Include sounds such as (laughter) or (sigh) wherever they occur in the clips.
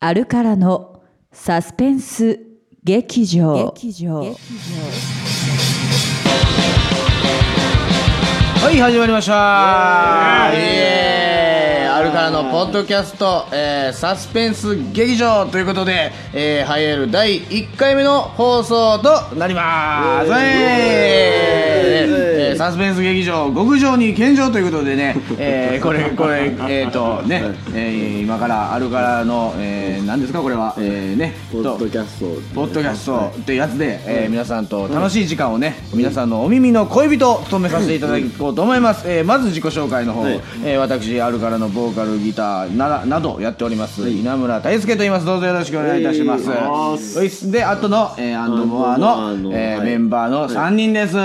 アルカラのサスペンス劇場。はい始まりました。イエーイ。あるからのポッドキャスト、えーサスペンス劇場。ということで、えー、ハイエール第1回目の放送となります、えーえーサスペンス劇場極上に献上ということでね、(laughs) えーこれこれえっ、とね、えー今からあるからの、えー、何ですかこれは、えー、ねポッドキャスト。ポッドキャストってやつで、えー皆さんと楽しい時間をね、皆さんのお耳の恋人を務めさせていただこうと思います、えーまず自己紹介の方、はい。えー私あるからのボーカルギターならなどやっております、稲村大輔と言います。どうぞよろしくお願いいたします、であとの、えーアンドモアのえーはいメンバーの3人です、イエ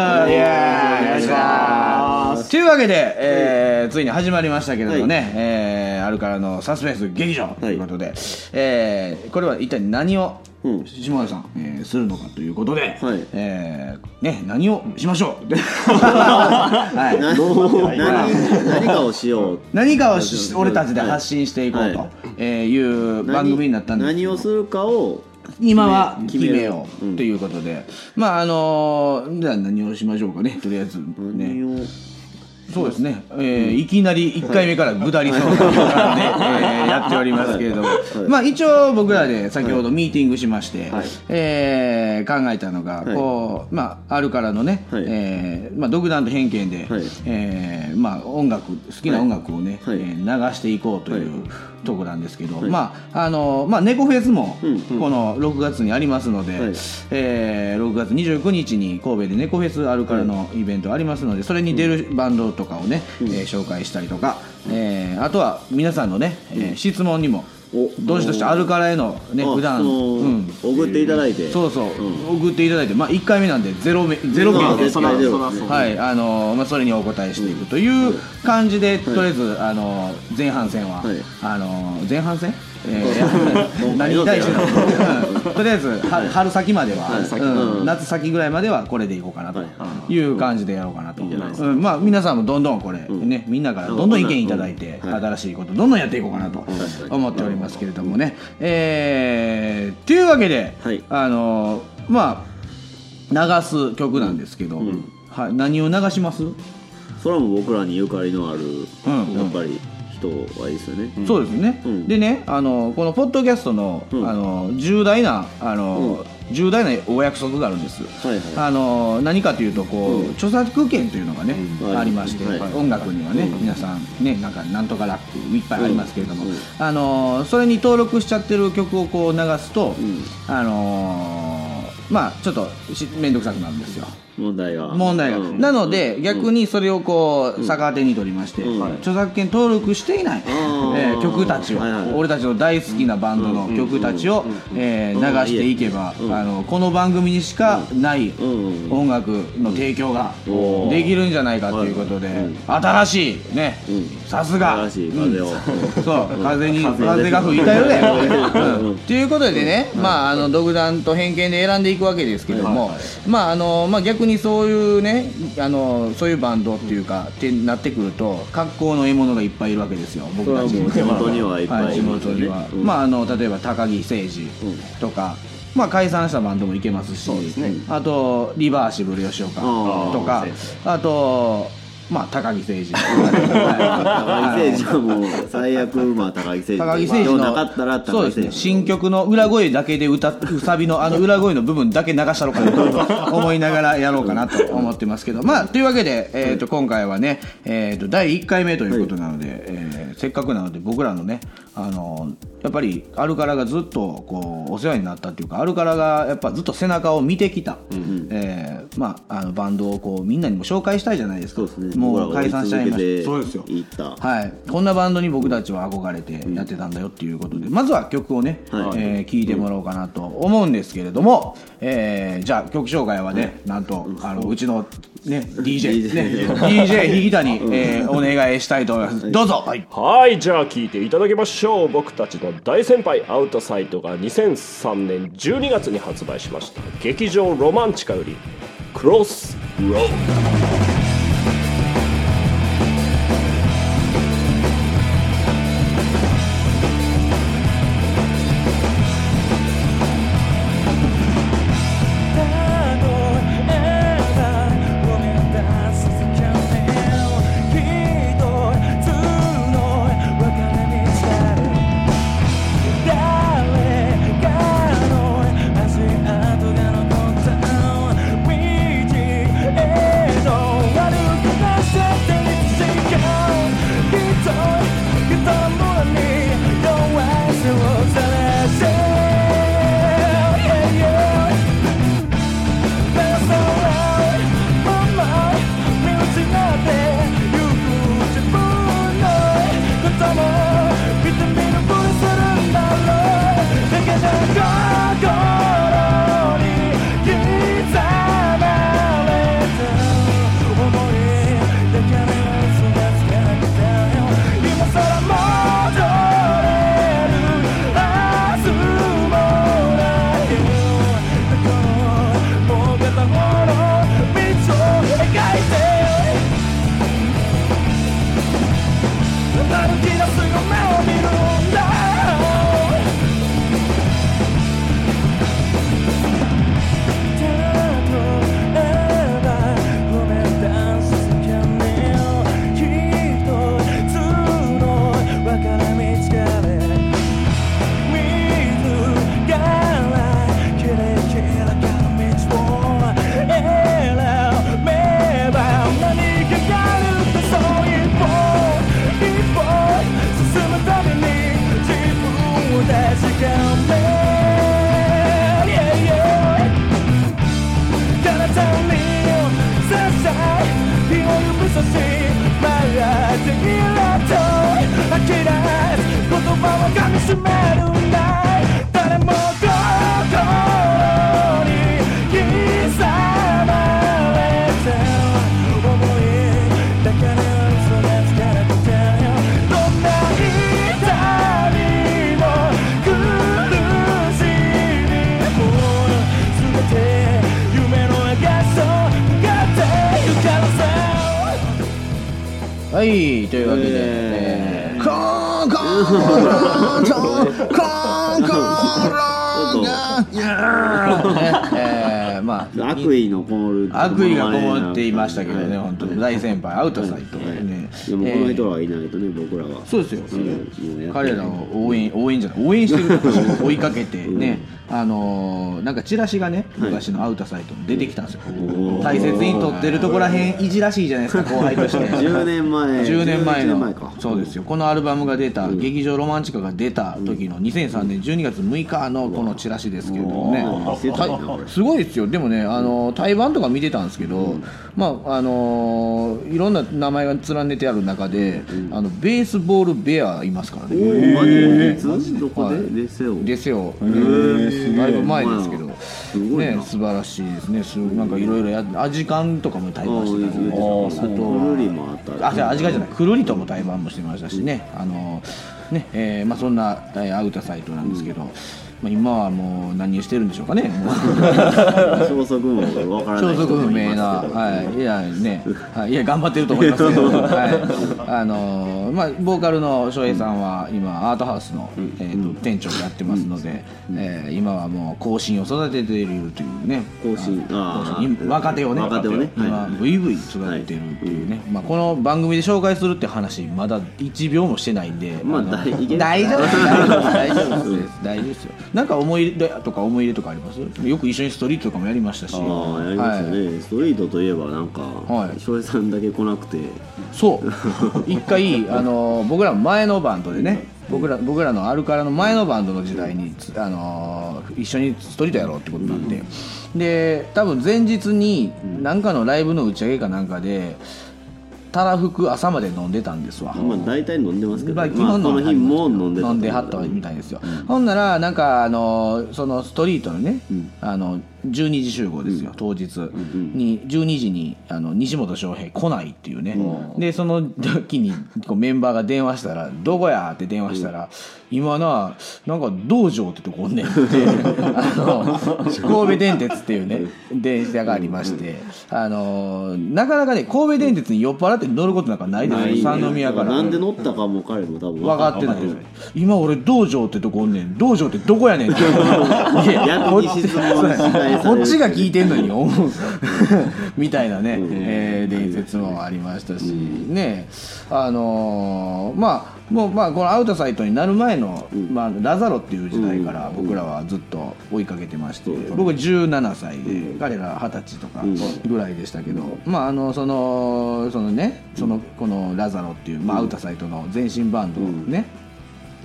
ーイします。というわけで、えーついに始まりましたけれどもね、えーあるからのサスペンス劇場ということで、えーこれは一体何をうん。下田さん、えーするのかということで、はい。えーね、何をしましょう、(laughs) はい、な何何かをしよう。何かをし俺たちで発信していこうと、はい。えーいう番組になったんです何をするかを今は決決めようということで、まああのーじゃあ何をしましょうかね。とりあえず何ねをそうですね、えーいきなり1回目から下りそうな感じで、えーやっておりますけれども、まあ一応僕らで先ほどミーティングしまして、はい。えー考えたのが、はい。こうまああるからのね、はい。えーまあ独断と偏見で、はい。えーまあ音楽好きな音楽をね、はい。えー流していこうという、はい。とこなんですけど、はい。まああのまあ猫フェスもうんうん。この6月にありますので、はい。えー6月29日に神戸で猫フェスあるからのイベントありますのでそれに出るバンドとかをね、えー紹介したりとか、えーあとは皆さんのね、えー質問にもおどしどしあるからへのねあ普段うん。送っていただいて。そうそう、うん。送っていただいてまあ1回目なんでゼロめゼロまあ件ですけど。絶対ゼロですねはいあのーまあ、それにお答えしていくという感じで、とりあえず、あのー前半戦は、はい。あのー前半戦、何のに対しての、とりあえずは春先までは、夏先ぐらいまではこれでいこうかなとはいいう感じでやろうかなと、まあ、皆さんもどんどんこれ、ねみんなからどんどん意見いただいて、新しいことどんどんやっていこうかなと思っておりますけれどもね、えーというわけで、はい。あのーまあ流す曲なんですけど、ん。はい、何を流します、それはもう僕らにゆかりのあるうん。やっぱり人はいいですよね。そうですね、うん。でねあのこのポッドキャストの,、うん。あの重大なあの、重大なお約束があるんです、はいはい。あの何かというとこう、うん。著作権というのがね、うんありまして、はい。音楽にはね、うん。皆さんねなんかなんとかラックいっぱいありますけれども、うん。うん。あのそれに登録しちゃってる曲をこう流すと、ん。あのまあちょっとし面倒くさくなるんですよ問題が問題が、うん。なので逆にそれをこう逆手に取りまして、うん。著作権登録していない、ーえー曲たちを、はいはい俺たちの大好きなバンドの曲たちを、えー流していけば、うん。あのこの番組にしかないうん。音楽の提供ができるんじゃないかということで、うん。新しいね、うん。さすが。新しい風を。うん。そう。風に風風が吹いたよね。うん。うん。ということでね、まああの独断と偏見で選んでいくわけですけども、まああのまあ逆にそういうねあのそういうバンドっていうかってなってくると格好の獲物がいっぱいいるわけですよ。僕たち。地元にはいっぱはい、地いいますよね。元には、うん。まああの例えば高木誠二とか、まあ解散したバンドもいけますしあとリバーシブル吉岡とかあとまあ高木誠二。高木誠二はもう最悪まあ高木誠二高木誠二なかったらそうですね新曲の裏声だけで歌っうさびのあの裏声の部分だけ流したろうかなと (laughs) 思いながらやろうかなと思ってますけど。まあというわけで、えー、と今回はね、えー、と第1回目ということなので、えーせっかくなので僕らのねあのやっぱりアルカラがずっとこうお世話になったっていうかアルカラがやっぱずっと背中を見てきた、えーまあ、あのバンドをこうみんなにも紹介したいじゃないですか。そうですね。もう解散しちゃいました。そうですよ。いった。はい、こんなバンドに僕たちは憧れてやってたんだよっていうことで、まずは曲をね、はい。えー聴いてもらおうかなと思うんですけれども、えーじゃあ曲紹介はね、なんとあのうちの、ね、DJ, ね。DJ ひぎたに、えーお願いしたいと思います。どうぞ、はい、はいじゃあ聞いていただきましょう。僕たちの大先輩アウトサイトが2003年12月に発売しました。劇場ロマンチカより「クロスロード」はいというわけで、えー、コーンコーンコーンコーンコーンえーまあ悪意のこもる悪意がこもっていましたけどね、本当に大先輩、アウトサイトでね、でもこの人らがいないとね僕らは。そうですよ、うん彼らを応援、応援じゃない、応援してると (laughs) 追いかけてね、あのーなんかチラシがね、昔のアウトサイトに出てきたんですよ、大切に撮ってるとこらへん、いじらしいじゃないですか、(laughs) 後輩として。10年前。10年前10のそうですよ。このアルバムが出た、劇場ロマンチカが出た時の2003年12月6日のこのチラシですけれどもね。すごいですよ。でもねあの対バンとか見てたんですけど、まああのいろんな名前が連ねてある中で、あのベースボールベアいますからね、マジで？い。つどこはい。でレセオ。ですよ、だいぶ前ですけど、すごいな。ね、素晴らしいですね、すなんかいろいろやアジカンとかも対バンしてたりね、あとあールリもあったあ、じゃあ味がじゃない、くるりとも対バンもしてましたしね、あのね、えーまあそんな、えーアウトサイトなんですけど、まあ今はもう何をしてるんでしょうかね。(laughs) 消息もわからない消息不明な、はい、いやね、はい、いや頑張ってると思いますけど、(laughs) はい、あのーまあボーカルの翔平さんは今アートハウスの、えーと店長をやってますので、えー今はもう後進を育てているというね、更新。あー。今若手をね。若手をね。今はい。ブイブイ育ててるっていうね、まあこの番組で紹介するって話まだ1秒もしてないんで、まあの大丈夫。(laughs) 大丈夫です。大丈夫ですよなんか思い入れとか思い入れとかあります？よく一緒にストリートとかもやりましたし。ああやりましたはい。ね、ストリートといえばなんかはい。翔平さんだけ来なくて。そう。一回あの僕ら前のバンドでね僕ら僕らのアルカラの前のバンドの時代につあの一緒にストリートやろうってことになって、で多分前日に何かのライブの打ち上げかなんかでたらふく朝まで飲んでたんですわ、まあ大体飲んでますけど、まあ、まあ、基本この日も飲んでた飲んではったみたいですよ、ほんならなんかあのそのストリートのね、あの12時集合ですよ、当日。に12時にあの西本翔平来ないっていうね、でその時にこうメンバーが電話したら「どこや?」って電話したら「今ななんか道場ってとこおんねん」って (laughs) あの神戸電鉄っていうね電車がありまして、あのなかなかね神戸電鉄に酔っ払って乗ることなんかないですよ、三宮から。なんで乗ったかも彼も多分分かってない。今俺道場ってとこおんねん。道場ってどこやねんって。(laughs) いや逆に質問し返されるこっちが聞いてんのに思う (laughs) みたいなね、えー伝説もありましたし、ねあのーまあもうまあこのアウトサイトになる前の、まあ、ラザロっていう時代から僕らはずっと追いかけてまして、僕17歳で、彼ら二十歳とかぐらいでしたけど、まああのそのそのねそのこのラザロっていう、まあ、アウトサイトの前身バンドね、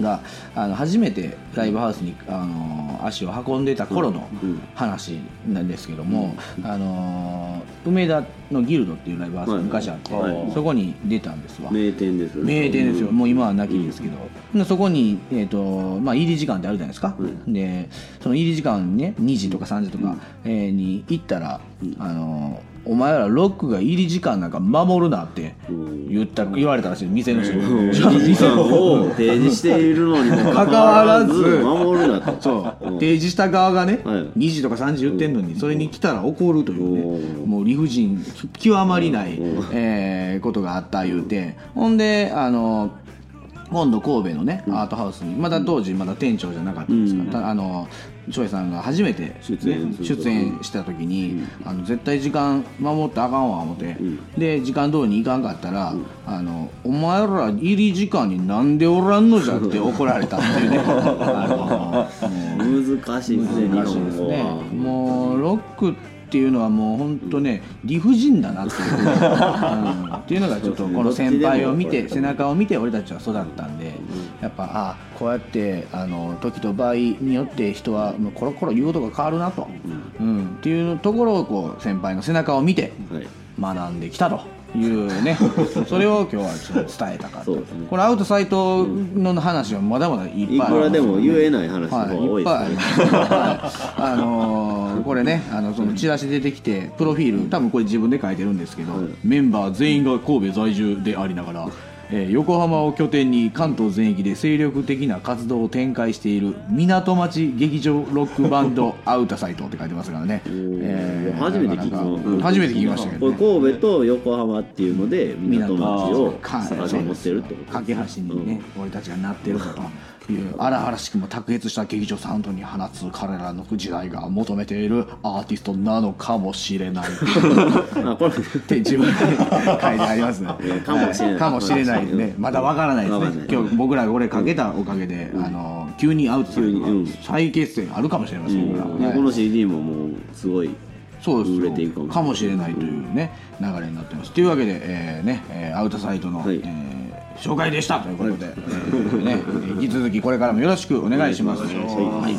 があの初めてライブハウスにあの足を運んでた頃の話なんですけども、あの梅田のギルドっていうライブハウスが昔あって、はい。そこに出たんですわ。名店ですよね。名店ですよ、もう今はなきですけど、でそこに、えーとまあ、入り時間ってあるじゃないですか、でその入り時間にね2時とか3時とか、えーに行ったら、あのお前らロックが入り時間なんか守るなって言った言われたらしい。店の人に。時間を提示しているのにもかかわらず。守るなと。そう。提示した側がね、はい。2時とか3時言ってんのにそれに来たら怒るというねもう理不尽極まりない、えーことがあった言うて。ほんであの今度神戸のね、アートハウスにまだ当時まだ店長じゃなかったんですが、たあの翔平さんが初めて、ね、出演出演した時に、あの絶対時間守ってあかんわ思って、で時間通りに行かんかったら、あのお前ら入り時間になんでおらんのじゃって (laughs) 怒られたっていうね。(laughs) あの難しいですね日本語は。もうロックっていうのはもう本当ね理不尽だなっていう、うん。っていうのがちょっとこの先輩を見て背中を見て俺たちは育ったんでやっぱあこうやってあの時と場合によって人はもうコロコロ言うことが変わるなと、うん。っていうところをこう先輩の背中を見てはい。学んできたというね。それを今日はちょっと伝えたかった。ね。これアウトサイトの話はまだまだいっぱいいくあるらでも言えない話が多いでますす、(laughs) はい、あのーこれねあのそのチラシ出てきてプロフィール多分これ自分で書いてるんですけど、メンバー全員が神戸在住でありながら、えー横浜を拠点に関東全域で精力的な活動を展開している港町劇場ロックバンド (laughs) アウタサイトって書いてますからね、えー初めて聞きまなかなか。初めて聞きましたけど、これね、神戸と横浜っていうので港町をか探し持ってるってこと架け橋にね、俺たちがなってるぞという荒々しくも卓越した劇場サウンドに放つ彼らの時代が求めているアーティストなのかもしれない。(laughs) あこれって自分で書いてありますね。(laughs) かもしれない。かもしれないね。まだわからないですね。今日僕らがこれかけたおかげで、あの急にアウトされる再結成あるかもしれませんから、はこの CD ももうすごいそうです。よ売れていくかもしれないというね流れになってます。というわけで、えーねえーアウトサイトの、はい。えー紹介でしたということで、えーね、引き続きこれからもよろしくお願いします。はい。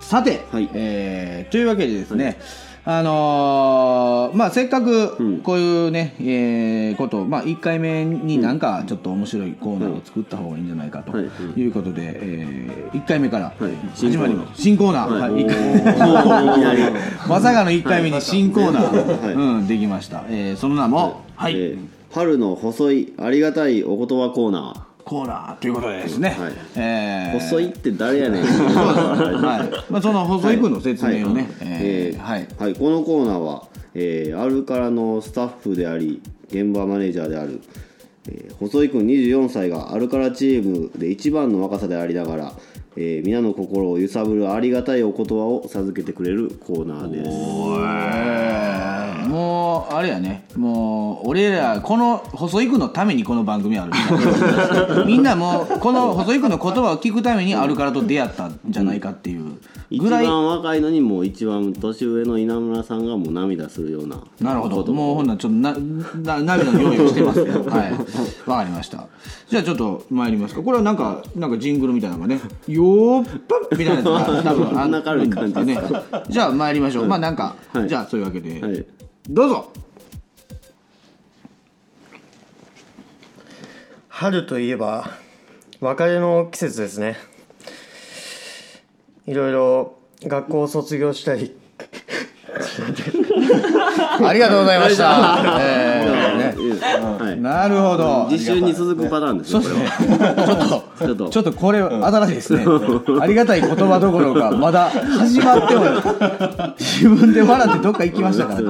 さて、はい。えーというわけでですね、あのーまあ、せっかくこういうね、えーことを、まあ、1回目になんかちょっと面白いコーナーを作った方がいいんじゃないかとはい。い。うことで、え1回目からはい。始まります新コーナー、まさかの1回目に新コーナー、はい。うん、できました、えーその名も、はい。えー春の細いありがたいお言葉コーナコーナーということでですね、はい。えー。ー細いって誰やねん。(laughs) はい。まあ、その細井君の説明をね、ええーーはい。はい、このコーナーは、えー、アルカラのスタッフであり現場マネージャーである、えー細井君24歳がアルカラチームで一番の若さでありながら、えー皆の心を揺さぶるありがたいお言葉を授けてくれるコーナーです。えーあれやね。もう俺らこの細井君のためにこの番組ある。(laughs) みんなもうこの細井君の言葉を聞くためにアルカラと出会ったんじゃないかっていう。一ぐらい、番若いのにもう一番年上の稲村さんがもう涙するような。なるほど。も。うほんならちょっとなな涙の用意をしてます。よ (laughs) はい。わかりました。じゃあちょっと参りますか。これはなんかなんかジングルみたいなのがね「よーっぱ」みたいなやつが多分あんな軽い感じねじゃあ参りましょう、まあなんか、はい。じゃあそういうわけで、はいどうぞ。春といえば別れの季節ですね。いろいろ学校を卒業したり。(laughs) ありがとうございました。えー。ねはい。なるほど。実習に続くパターンですねこれは。ちょっと、ちょっとちょっとこれ新しいですね。ありがたい言葉どころか、まだ始まっても、自分で笑ってどっか行きましたから。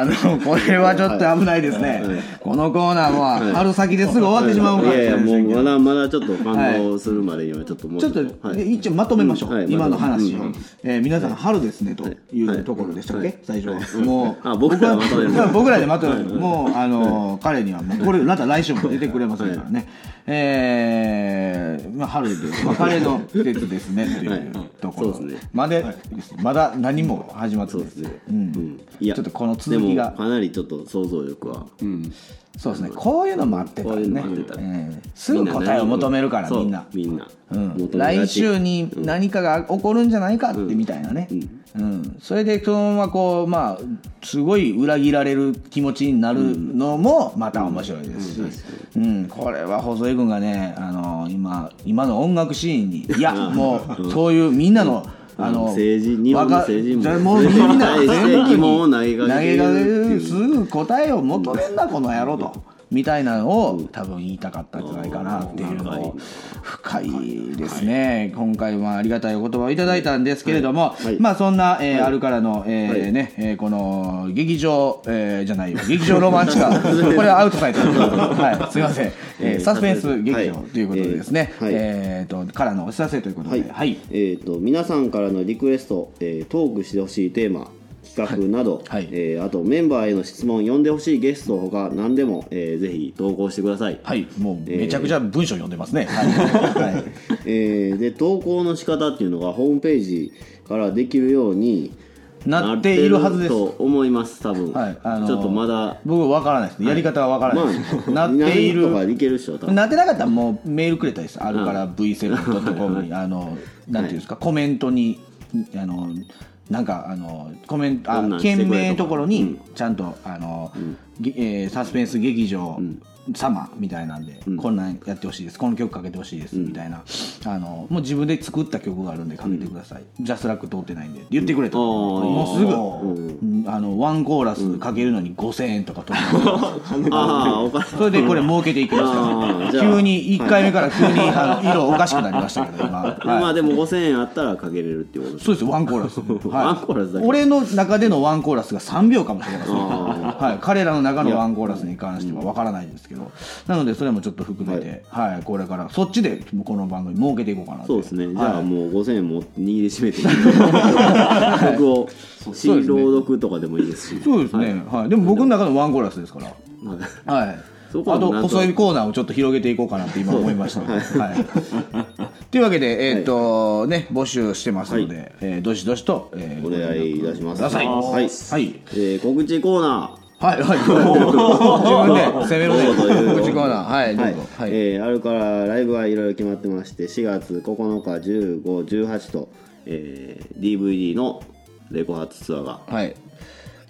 あの、これはちょっと危ないですね。このコーナーも春先ですぐ終わってしまうかもしいやいやもうれまだまだちょっと感動するまでにはちょっともうちょっと、はい。一応まとめましょう、はい今の話。を、う。んえー皆さん春ですねというはい。ところでしたっけ、はい。最初、は。い。もう僕らでまとめる、もうあのー彼にはもうこれまた来週も出てくれませんからね、えーまあ、春で別れの季節ですね。っていうところ。まで、まだ何も始まってない。ですね。うん。うん。いやちょっとこの続きが。かなりちょっと想像力はそうですね。こういうの待ってたらこういうねの待ってた。らうんすぐ答えを求めるからみんなみんな。来週に何かが起こるんじゃないかってみたいなね、うん。それでそのままこうまあすごい裏切られる気持ちになるのもまた面白いですし、うん。これは細井君がねあの今今の音楽シーンにいやもうそういうみんなのあの政治日本の政治も。わかもうみんな対して全部に疑問を投げかける。すぐ答えを求めんなこの野郎と。みたいなのを多分言いたかったんじゃないかなっていうのを深いですね。今回はありがたいお言葉をいただいたんですけれども、はい。まあそんな、えーあるからの、えねえーこの劇場、えーじゃないよ。劇場ロマンチカ (laughs) これはアウトサイドで。す (laughs) はい。すいません、えーサスペンス劇場はいということでですね、えーはい。えーとからのお知らせということで。はい、はい。えー、と皆さんからのリクエスト、えートークしてほしいテーマ企画など、はい。はい。えーあとメンバーへの質問呼んでほしいゲストほか何でも、えーぜひ投稿してください、はい。もうめちゃくちゃ文章読んでますね、(laughs) はい。はいえーで投稿の仕方っていうのがホームページからできるようになっているはずです。と思います多分、はい。あのーちょっとまだ。僕わからないです。やり方はわからないです、まあなっている。何とかいける人多分。なってなかったらもうメールくれたらい。いですあるから V7.com にあのなんていうんですかコメントにあのなんかあのコメントあ件名のところにうん。ちゃんとあの、げえーサスペンス劇場様みたいなんで、こんなんやってほしいです。この曲かけてほしいです。みたいな、あのもう自分で作った曲があるんでかけてください、ジャスラック通ってないんで言ってくれた。あーもうすぐ、うんあのワンコーラスかけるのに5000円とか取って (laughs) ああお金それでこれ儲けていきますあからーじゃあ急に1回目から急にあの色おかしくなりましたけど今、(laughs) はいまあでも5000円あったらかけれるっていうことそうですワンコーラス、(laughs) はい。ワンコーラス俺の中でのワンコーラスが3秒かもしれません、はい、彼らの中のワンコーラスに関してはわからないんですけどなのでそれもちょっと含めて、はい。これからそっちでこの番組儲けていこうかなとそうですね、じゃはいあもう5000円も握りしめて。曲を新朗読とかでもいいですし。そうですね、はい。でも僕の中のワンコーラスですから。はい。あと細いコーナーをちょっと広げていこうかなって今思いました。ので、はい、というわけで、えーっとね募集してますので、えーどしどしと、えーお願いいたします。はい。はい。えー告知コーナはいはい。自分で攻めるね。告知コーナーはいーはい。どうぞ。はい、えーあるからライブはいろいろ決まってまして4月9日1518と、えー DVD のレコ発ツアーがはい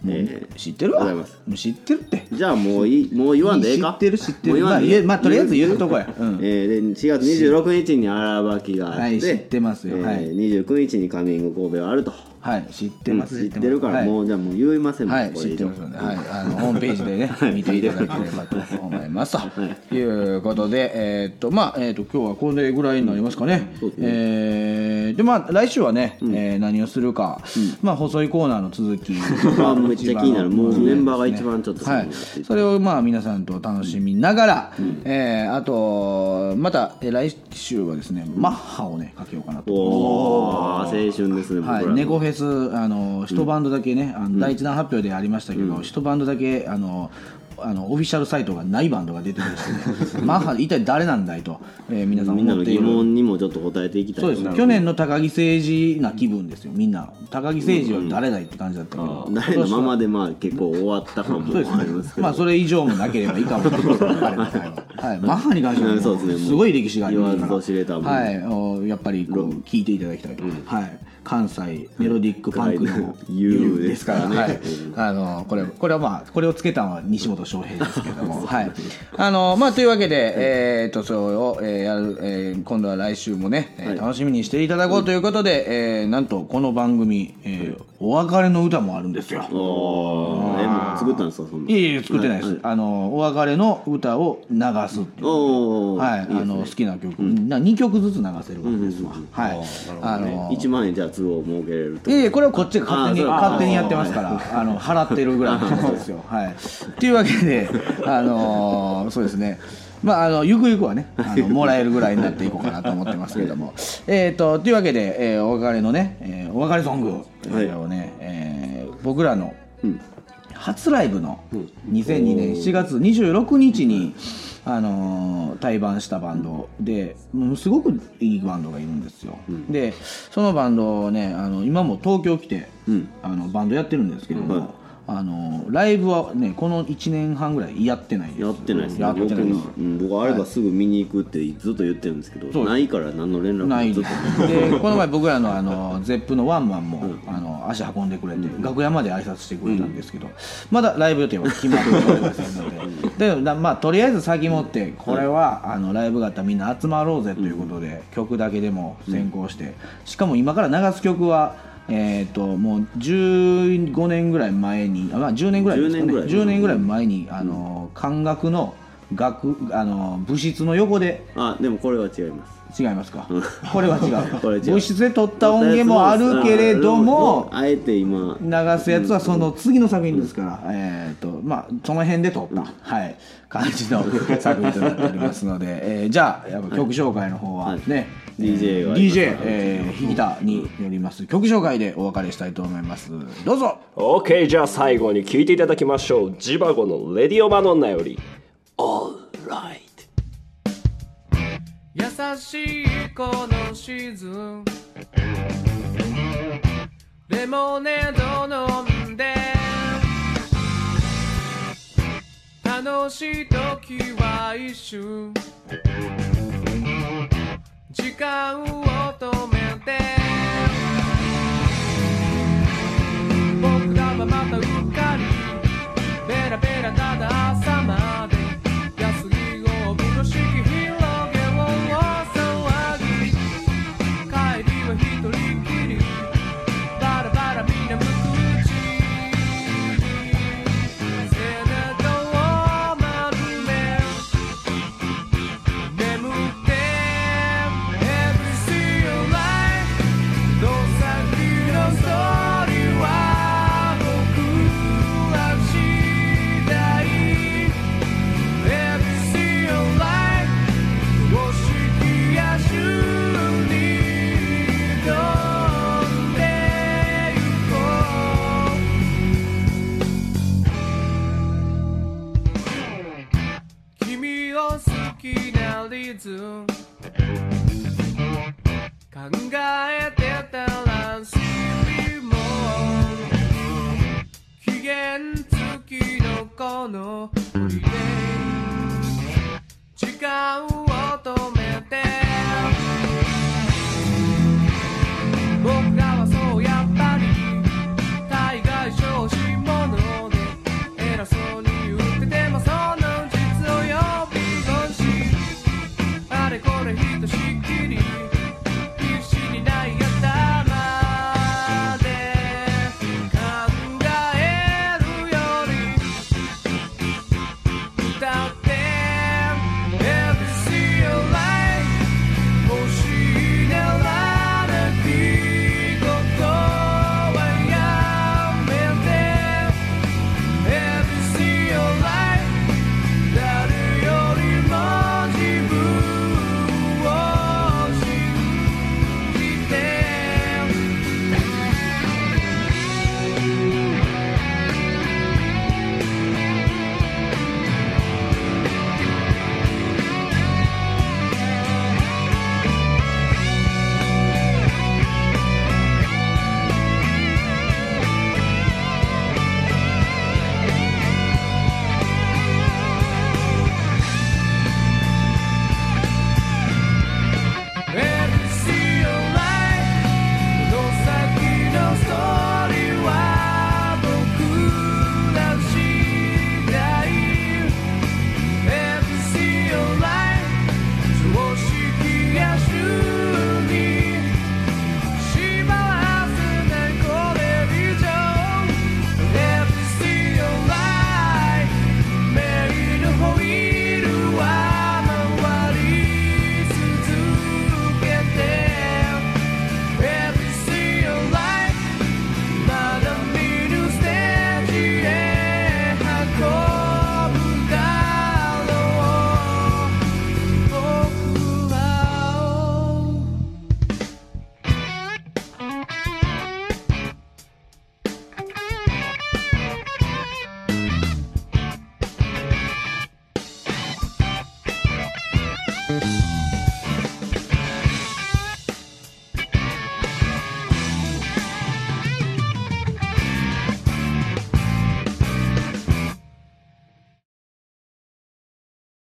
えー知ってるわ。ございます。知ってるって。じゃあもういいもう言わんでええか？知ってる知ってる。言わんでええ？言えまあとりあえず言う。とこや。うん。(laughs) えーで4月26日に荒ばきがあって、はい知ってますよ。えーはい。29日にカミング神戸があると。はい知ってます。知ってるから、はい。もうじゃあもう言いませんもんはい、知ってますので、はい、あのホームページでね、(laughs) 見ていただければと思います。(laughs) ということで、えーっと、まあ、えーっと、今日はこれぐらいになりますかね。そうですね。えーで、まあ、来週はね、えー何をするか、まあ、細いコーナーの続き。まあめっちゃ気になる。もうメンバーが一番ちょっとはないそれをまあ皆さんと楽しみながら、えーあとまたえー来週はですね、マッハをねかけようかなと。おー青春ですねはい、の。ネコフェスあの一バンドだけね、あの第一弾発表でありましたけど、一バンドだけあのあのオフィシャルサイトがないバンドが出てるんですね (laughs) マッハ一体誰なんだいと、えー皆さんみんなの疑思っている問にもちょっと答えていきたいそうです去年の高木誠二な気分ですよみんな。高木誠二は誰だいって感じだったけど、誰のままでまあ結構終わった感もそうですありますけど。ねまあそれ以上もなければいいかもしれないですけど彼の場合ははい、マッハに関してはすごい歴史がありますから。はい。おやっぱりこう聞いていただきたいと、はい関西メロディックファンクの優ですからね、はい、あのこれこれはまあこれをつけたのは西本翔平ですけども。(laughs) はい。あのまあというわけで、えー、とそれを、えーやる、えー今度は来週もね、えー楽しみにしていただこうということで、えーなんとこの番組、えーお別れの歌もあるんですよ。おー。えもう作ったんですかそんないやいや作ってないです、はい。あのお別れの歌を流すっていう。おー。はい、あの好きな曲、な2曲ずつ流せるわけですわ、はい。あの1万円じゃあ都合設けれるといやいやこれはこっちが勝手にあーそう。勝手にやってますからあの払ってるぐらいのことですよ。はい。というわけであのーそうですねまあ、あのゆくゆくはね (laughs) あのもらえるぐらいになっていこうかなと思ってますけれども。(laughs) えーとというわけで、えーお別れのね、えーお別れソング、えーをね、えー僕らの初ライブの2002年7月26日に、あのー対バンしたバンドでもうすごくいいバンドがいるんですよ、でそのバンドをねあの今も東京来て、あのバンドやってるんですけども、あのーライブはねこの1年半ぐらいやってないです。やってないですね。やってないです。僕うん僕あればすぐ見に行くってずっと言ってるんですけど、そうです。ないから何の連絡ないでもずっと。でこの前僕らのあのゼップのワンマンも、あの足運んでくれて、楽屋まで挨拶してくれたんですけど、まだライブ予定は決まっておりませんので。(laughs) でまあとりあえず先持ってこれは、あのライブがあったらみんな集まろうぜということで、曲だけでも先行して、しかも今から流す曲はえー、ともう15年ぐらい前にあ、まあ、10年ぐらいですかね。10年ぐらい。10年ぐらい前にあの管楽の楽あの部室の横であでもこれは違います。違いますか？これは違う (laughs) これ違う。物質で撮った音源もあるけれどもあえて今。流すやつはその次の作品ですから、えーとまあ、その辺で撮った、はい、感じの作品となっておりますので、えーじゃあやっぱ曲紹介の方はね、DJ が DJ、えー、引田によります。曲紹介でお別れしたいと思います。どうぞ。OK じゃあ最後に聴いていただきましょう。ジバゴの「レディオマドンナ」より「All Right」優しいこのシーズン。レモネード飲んで。楽しい時は一瞬時間を止めて